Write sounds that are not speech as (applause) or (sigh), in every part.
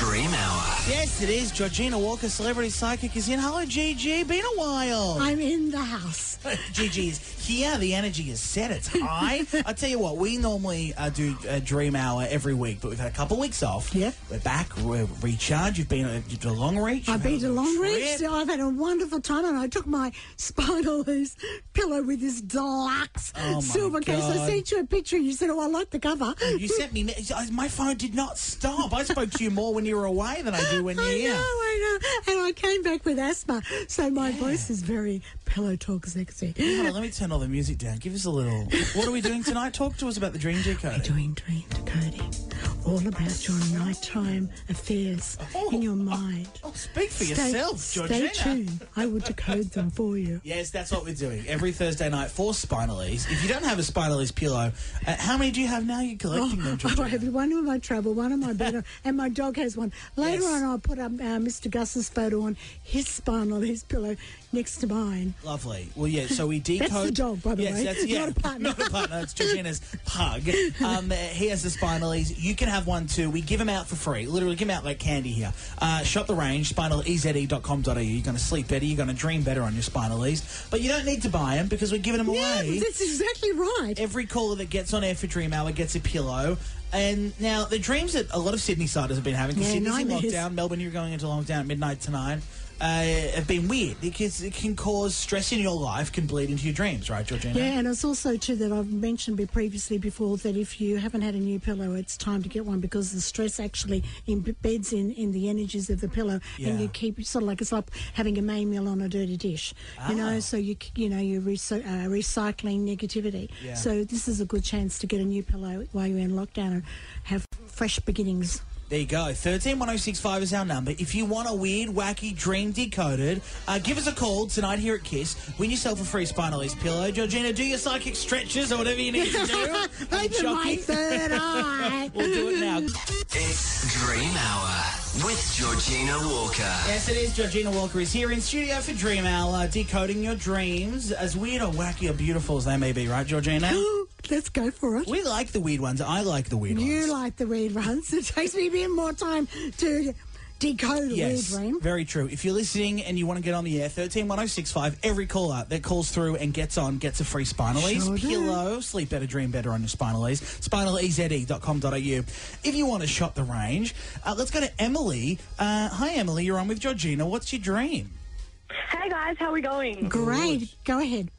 Dream Hour. Yes, it is. Georgina Walker, celebrity psychic, is in. Hello, Gigi. Been a while. I'm in the house. (laughs) Gigi is here. The energy is set. It's high. (laughs) I tell you what, we normally uh, do a dream hour every week, but we've had a couple of weeks off. Yep. We're back. We're recharged. You've been uh, you've done a long reach. I've been to Long trip. Reach. I've had a wonderful time, and I took my Spinaleze (laughs) pillow with this deluxe Oh, my silver case. I sent you a picture. and You said, "Oh, I like the cover." You sent me. My phone did not stop. I spoke to you more when you were away than I do when you're I here. know, I know. And I came back with asthma, so my voice is very pillow talk sexy. Hold on, let me turn all the music down. Give us a little. What are we doing tonight? Talk to us about the dream decoding. Doing dream decoding, all about your nighttime affairs in your mind. Oh, speak for Stay- yourself, Stay tuned. I will decode them for you. (laughs) Yes, that's what we're doing every Thursday night for Spinaleze. If you don't have a Spinaleze pillow, uh, how many do you have now? You're collecting them, Oh, Georgina. I have one in my travel, one in my bed, and my dog has one. Later Yes. on, I'll put up uh, Mr. Gus's photo on his spinal, his pillow next to mine. Lovely. Well, yeah. So we decode. (laughs) That's the dog, by the yes, way. That's, yeah, Not a partner. (laughs) Not a partner. It's Georgina's pug. Um, he has the Spinaleze. You can have one too. We give them out for free. Literally, give them out like candy here. Uh, shop the range. Spinaleze.com.au. You're going to sleep better. You're going to dream better on your Spinaleze. But you don't need to buy them because we're giving them Yeah, away. that's exactly right. Every caller that gets on air for Dream Hour gets a pillow. And now the dreams that a lot of Sydney siders have been having, because Yeah, Sydney's in nightmares. lockdown, Melbourne, you're going into lockdown at midnight tonight, uh, have been weird because it can cause stress in your life, can bleed into your dreams, right, Georgina? Yeah, and it's also too that I've mentioned previously before that if you haven't had a new pillow, it's time to get one because the stress actually embeds in, in the energies of the pillow, Yeah. and you keep sort of like it's like having a main meal on a dirty dish, you Ah. know. So you you know you're recy- uh, recycling negativity. Yeah. So this is a good chance to get a new pillow while you're in lockdown and have fresh beginnings. There you go. 131065 is our number. If you want a weird, wacky dream decoded, uh, give us a call tonight here at Kiss. Win yourself a free Spinaleze pillow. Georgina, do your psychic stretches or whatever you need to do. (laughs) Open my third eye. (laughs) We'll do it now. It's Dream Hour with Georgina Walker. Yes, it is. Georgina Walker is here in studio for Dream Hour, decoding your dreams, as weird or wacky or beautiful as they may be, right, Georgina? Let's go for it. we like the weird ones. I like the weird ones. You like the weird ones. (laughs) It takes me a bit more time to decode a Yes, weird dream. very true. If you're listening and you want to get on the air, 131065, every caller that calls through and gets on gets a free Spinaleze Sure do. pillow. Sleep better, dream better on your Spinaleze. Spinaleze.com.au. If you want to shop the range, uh, let's go to Emily. Uh, hi, Emily. You're on with Georgina. What's your dream? Hey guys, how are we going? Great. Go ahead.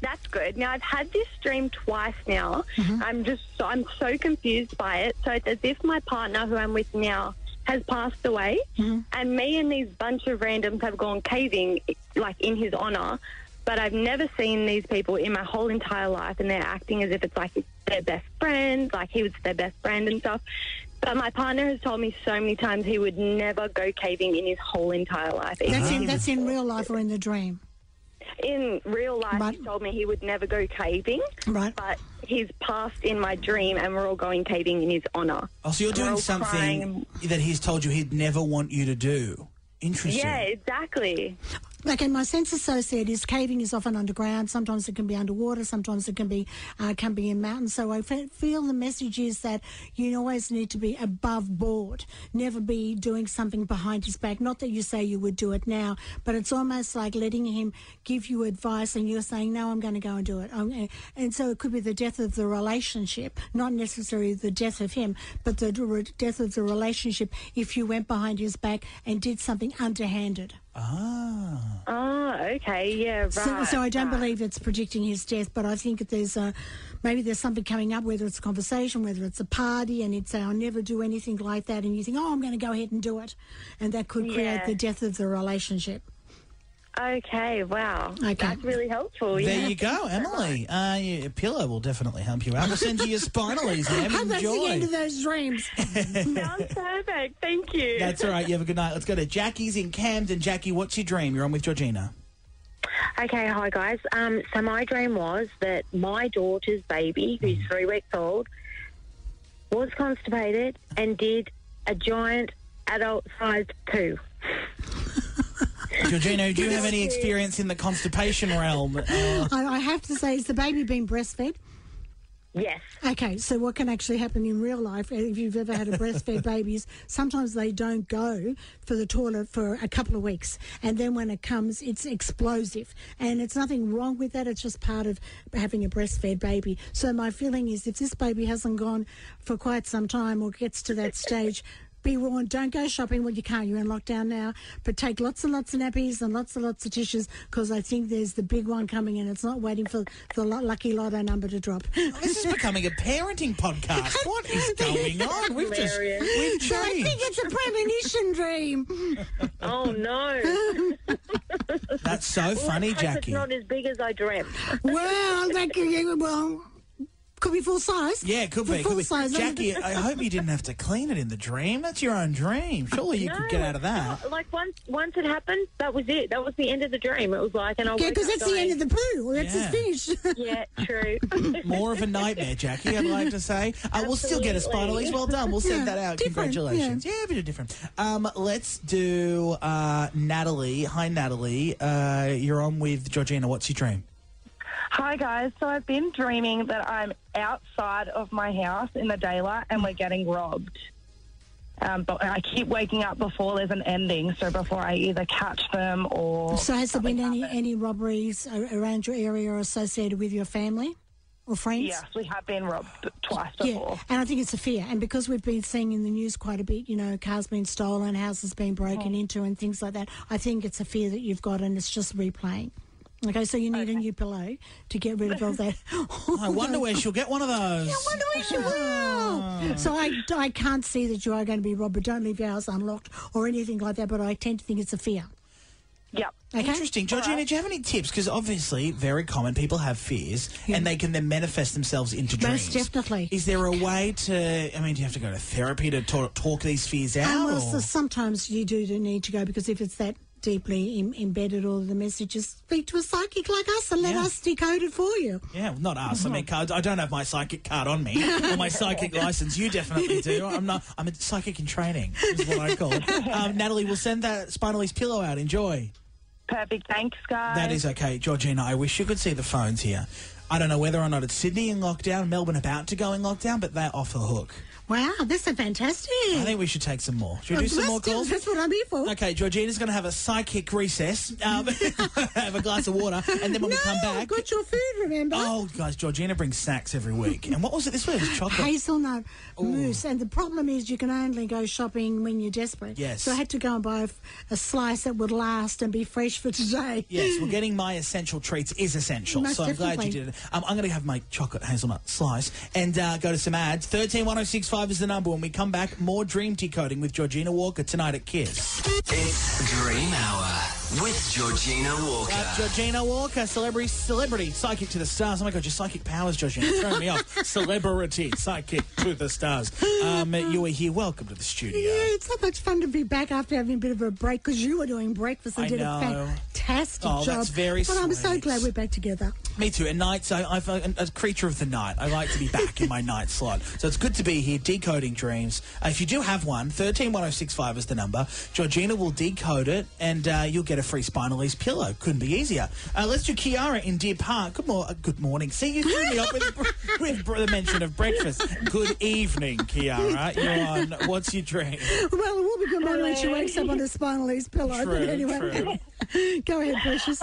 That's good. Now I've had this dream twice now. Mm-hmm. I'm just so, I'm so confused by it. So it's as if my partner, who I'm with now, has passed away, Mm-hmm. and me and these bunch of randoms have gone caving, like in his honor. But I've never seen these people in my whole entire life, and they're acting as if it's like their best friend, like he was their best friend and stuff. But my partner has told me so many times he would never go caving in his whole entire life. That's in that's in real life or in the dream. In real life, Right. he told me he would never go caving, Right. but he's passed in my dream, and we're all going caving in his honor. Oh, so you're And doing something crying. that he's told you he'd never want you to do. Interesting. Yeah, exactly. Okay, my sense associated is caving is often underground. Sometimes it can be underwater. Sometimes it can be uh, can be in mountains. So I feel the message is that you always need to be above board. Never be doing something behind his back. Not that you say you would do it now, but it's almost like letting him give you advice and you're saying, "No, I'm going to go and do it." And- and so it could be the death of the relationship, not necessarily the death of him, but the death of the relationship if you went behind his back and did something underhanded. Ah. Oh, okay, yeah, right. So, so I don't right. believe it's predicting his death, but I think that there's a, maybe there's something coming up, whether it's a conversation, whether it's a party, and he'd say, I'll never do anything like that. And you think, oh, I'm going to go ahead and do it. And that could create Yeah. the death of the relationship. Okay, wow. Okay. That's really helpful. There yeah. you go, Emily. Uh, your pillow will definitely help you out. We'll send you your Spinaleze, Em. And that's the end of those dreams. (laughs) Sounds perfect. Thank you. That's all right. You have a good night. Let's go to Jackie's in Camden. Jackie, what's your dream? You're on with Georgina. Okay, hi guys. Um, so my dream was that my daughter's baby, who's three weeks old, was constipated and did a giant adult-sized poo. Georgina, do you have any experience in the constipation realm? Uh, (gasps) I, I have to say, is the baby being breastfed? Yes. Okay, so what can actually happen in real life, uh, if you've ever had a breastfed (laughs) babies, sometimes they don't go for the toilet for a couple of weeks. And then when it comes, it's explosive. And it's nothing wrong with that. It's just part of having a breastfed baby. So my feeling is if this baby hasn't gone for quite some time or gets to that (laughs) stage, be warned, don't go shopping. Well, you can't. You're in lockdown now. But take lots and lots of nappies and lots and lots of tissues because I think there's the big one coming and it's not waiting for the lu- lucky lotto number to drop. Oh, this is becoming a parenting podcast. (laughs) What is going on? We've just we've I think it's a premonition dream. (laughs) Oh no. That's so funny, Let's Jackie. It's not as big as I dreamt. Well, that could, yeah, well, could be full size. Yeah, it could be. Full Could be. size. Jackie, I hope you didn't have to clean it in the dream. That's your own dream. Surely you could get out of that. No, Like once, once it happened, that was it. That was the end of the dream. It was like, and I Yeah, because up that's the end of the poo. That's Yeah. it's finished. (laughs) Yeah, true. (laughs) More of a nightmare, Jackie, I'd like to say. Uh, we'll still get a spinal Absolutely. Well done. We'll send Yeah, that out. different, Congratulations. Yeah. a bit of different. Um, let's do uh, Natalie. Hi, Natalie. Uh, you're on with Georgina. What's your dream? Hi guys. So I've been dreaming that I'm outside of my house in the daylight and we're getting robbed. Um, but I keep waking up before there's an ending, so before I either catch them or. so has there been any, happens. any robberies around your area or associated with your family or friends? Yes, we have been robbed twice Yeah, before. and I think it's a fear. And because we've been seeing in the news quite a bit, you know, cars being stolen, houses being broken into, and things like that, I think it's a fear that you've got and it's just replaying. Okay, so you need a new pillow to get rid of all that. (laughs) I wonder where she'll get one of (laughs) those. I wonder where she will. So I, I can't see that you are going to be robbed, but don't leave your house unlocked or anything like that. But I tend to think it's a fear. Yep. Okay. Interesting. Georgina, do you have any tips? Because obviously, very common, people have fears and they can then manifest themselves into dreams. Most definitely. Is there a way to, I mean, do you have to go to therapy to talk, talk these fears uh, out? And well, so sometimes you do need to go because if it's that deeply Im- embedded, all of the messages, speak to a psychic like us and let Yeah. us decode it for you. Yeah, well, not us. I mean, (laughs) cards. I don't have my psychic card on me or my psychic (laughs) license. You definitely do. I'm not. I'm a psychic in training. Is what I call it. Um, Natalie, we'll send that Spinaleze pillow out. Enjoy. Perfect. Thanks, guys. That is okay, Georgina. I wish you could see the phones here. I don't know whether or not it's Sydney in lockdown, Melbourne about to go in lockdown, but they're off the hook. Wow, this is fantastic. I think we should take some more. Should we do some more calls? That's what I'm here for. Okay, Georgina's going to have a psychic recess, um, (laughs) have a glass of water, and then when we come back. I got your food, remember? Oh, guys, Georgina brings snacks every week. And what was it? This week? It was chocolate. Hazelnut mousse, and the problem is you can only go shopping when you're desperate. Yes. So I had to go and buy a slice that would last and be fresh for today. Yes, well, (laughs) getting my essential treats is essential. Most so I'm glad you did it. Um, I'm going to have my chocolate hazelnut slice and uh, go to some ads. 131065 is the number. When we come back, more dream decoding with Georgina Walker tonight at Kiss. It's Dream Hour with Georgina Walker. Uh, Georgina Walker, celebrity, celebrity, psychic to the stars. Oh my God, your psychic powers, Georgina, throwing me off. (laughs) Celebrity, psychic to the stars. Um, you are here. Welcome to the studio. Yeah, it's so much fun to be back after having a bit of a break because you were doing breakfast and I did know. a fantastic Oh, job. that's very But I'm so glad we're back together. Me too. At night, so I'm a, a creature of the night. I like to be back in my (laughs) night slot. So it's good to be here, decoding dreams. Uh, if you do have one, 131065 is the number. Georgina will decode it, and uh, you'll get a free Spinaleze pillow. Couldn't be easier. Uh, let's do Kiara in Deer Park. Good, mor- uh, good morning. See, you threw me up with, (laughs) with the mention of breakfast. Good evening, Kiara. You're on. (laughs) What's your dream? Well, it will be good morning when she wakes up on a Spinaleze pillow. True, but anyway, go ahead, Precious.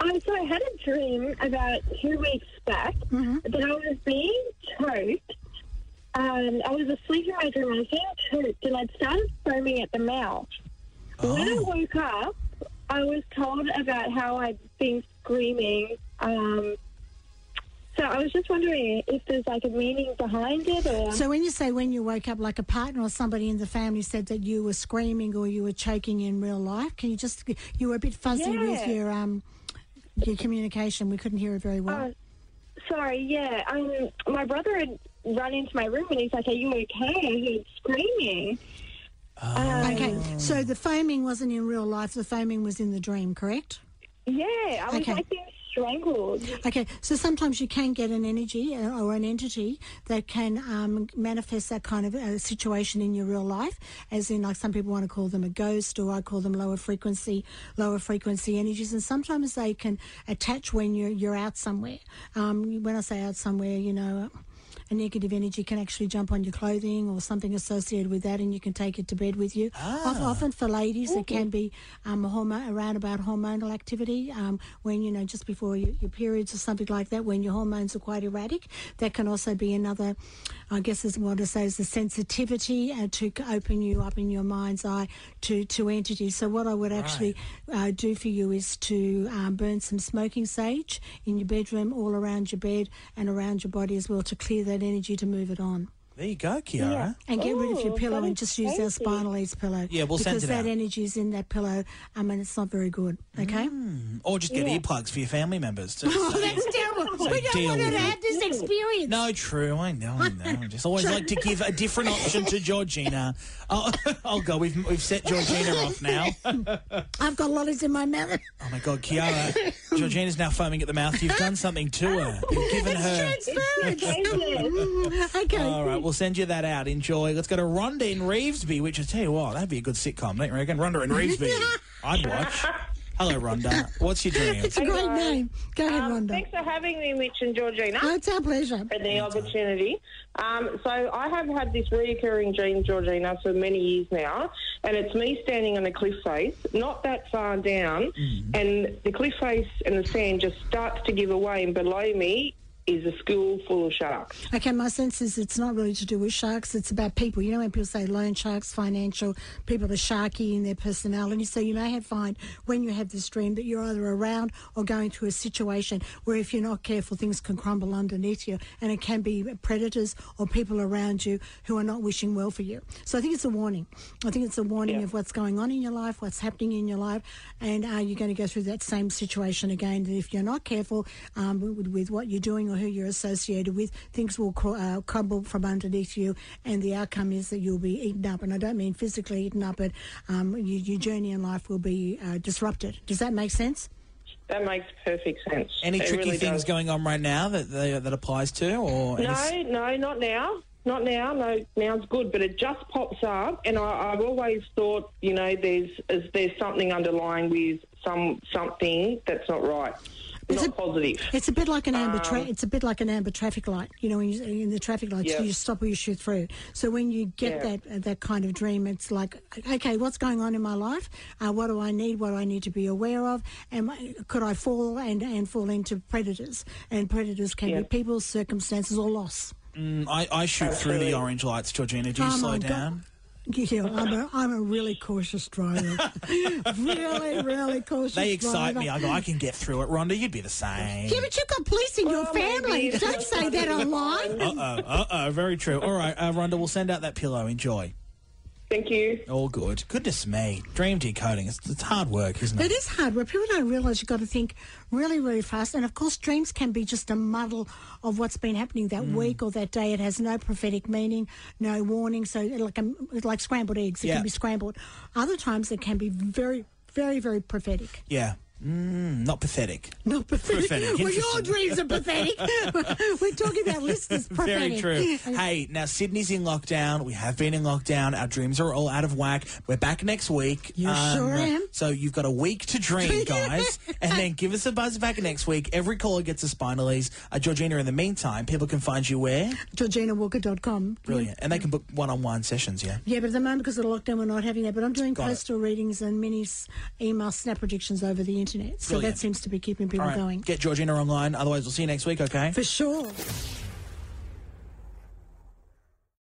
Um, so I had a dream about two weeks back that I was being choked. Um, I was asleep in my dream. I was being choked, and I'd started foaming at the mouth. When I woke up, I was told about how I'd been screaming. Um, so I was just wondering if there's like a meaning behind it, or So when you say when you woke up, like a partner or somebody in the family said that you were screaming or you were choking in real life, can you just you were a bit fuzzy with your um your communication? We couldn't hear it very well. Uh, sorry, yeah. Um, my brother had run into my room and he's like, "Are you okay?" Heard screaming. Um, okay, so the foaming wasn't in real life. The foaming was in the dream, correct? Yeah, I was Okay. like being strangled. Okay, so sometimes you can get an energy uh, or an entity that can um, manifest that kind of uh, situation in your real life, as in like some people want to call them a ghost, or I call them lower frequency, lower frequency energies, and sometimes they can attach when you're you're out somewhere. Um, when I say out somewhere, you know. A negative energy can actually jump on your clothing or something associated with that, and you can take it to bed with you. Of- Often for ladies, it can be um, a hormone around about hormonal activity um, when you know just before your, your periods or something like that. When your hormones are quite erratic, that can also be another. I guess is what I say is the sensitivity uh, to open you up in your mind's eye to to entities. So what I would actually uh, do for you is to um, burn some smoking sage in your bedroom, all around your bed and around your body as well, to clear that energy to move it on. There you go, Kiara. And get rid of your Oh, pillow and just use our Spinaleze pillow. Yeah, we'll send it because that out. energy is in that pillow. I mean, it's not very good. Okay. Mm. Or just get earplugs for your family members. (laughs) To Oh, that's terrible. we don't deal want her with to it. have this experience. No, true. I know. I know. I (laughs) just always like to give a different option to Georgina. Oh, (laughs) I'll go. We've we've set Georgina off now. I've got lollies in my mouth. Oh my God, Kiara. Georgina's now foaming at the mouth. You've done something to her. You've given her. Transference. okay. All right, we'll send you that out. Enjoy. Let's go to Rhonda in Revesby, which I tell you what, that'd be a good sitcom, don't you reckon? Rhonda in Revesby. (laughs) I'd watch. Hello, Rhonda. What's your dream? It's a great name. Go ahead, Um, Rhonda. thanks for having me, Mitch and Georgina, Oh, it's our pleasure. and the opportunity. Um, so I have had this recurring dream, Georgina, for many years now, and it's me standing on a cliff face, not that far down, and the cliff face and the sand just starts to give away, and below me is a school full of sharks. Okay, my sense is it's not really to do with sharks. It's about people. You know, when people say loan sharks, financial, people are sharky in their personality. So you may have find when you have this dream that you're either around or going through a situation where if you're not careful, things can crumble underneath you. And it can be predators or people around you who are not wishing well for you. So I think it's a warning. I think it's a warning Yeah. of what's going on in your life, what's happening in your life, and are you going to go through that same situation again? And if you're not careful um, with, with what you're doing or who you're associated with, things will cr- uh, crumble from underneath you, and the outcome is that you'll be eaten up. And I don't mean physically eaten up, but um, your, your journey in life will be uh, disrupted. Does that make sense? That makes perfect sense. Any It tricky really things does. going on right now that they, that applies to, or any- No, no, not now. Not now. No, now's good, but it just pops up, and I, I've always thought, you know, there's is, there's something underlying with some something that's not right, It's not a- positive. It's a bit like an amber. Tra- it's a bit like an amber traffic light. You know, when you in the traffic lights, Yeah. you stop or you shoot through. So when you get Yeah. that uh, that kind of dream, it's like, okay, what's going on in my life? Uh, what do I need? What do I need to be aware of? And could I fall and and fall into predators? And predators can Yeah. be people, circumstances, or loss. Mm, I, I shoot through the orange lights, Georgina. Do you Oh, slow down? God. Down? Yeah, I'm a, I'm a really cautious driver. (laughs) really, really cautious They excite driver. me. I go, I can get through it. Rhonda, you'd be the same. Yeah, but you've got police in your Well, maybe family. Don't say that in the online. Uh oh, uh oh, very true. All right, uh, Rhonda, we'll send out that pillow. Enjoy. Thank you. All good. Goodness me. Dream decoding. It's, it's hard work, isn't it? It is hard. Where people don't realise you've got to think really, really fast. And of course, dreams can be just a muddle of what's been happening that hmm. week or that day. It has no prophetic meaning, no warning. So, like um, a, like scrambled eggs, it Yeah. can be scrambled. Other times, it can be very, very, very prophetic. Yeah. Mm, not pathetic. Not pathetic. Prophetic, well, your dreams are pathetic. (laughs) We're talking about listeners prophetic. Very true. Hey, now Sydney's in lockdown. We have been in lockdown. Our dreams are all out of whack. We're back next week. Um, You sure am. So you've got a week to dream, (laughs) guys. and then give us a buzz back next week. Every caller gets a Spinaleze. Uh, Georgina, in the meantime, people can find you where? GeorginaWalker.com. Brilliant. And they can book one-on-one sessions, yeah? Yeah, but at the moment, because of the lockdown, we're not having that. But I'm doing Got it. postal readings and mini email snap predictions over the internet. So Brilliant. that seems to be keeping people right. going. Get Georgina online. Otherwise, we'll see you next week, okay? For sure.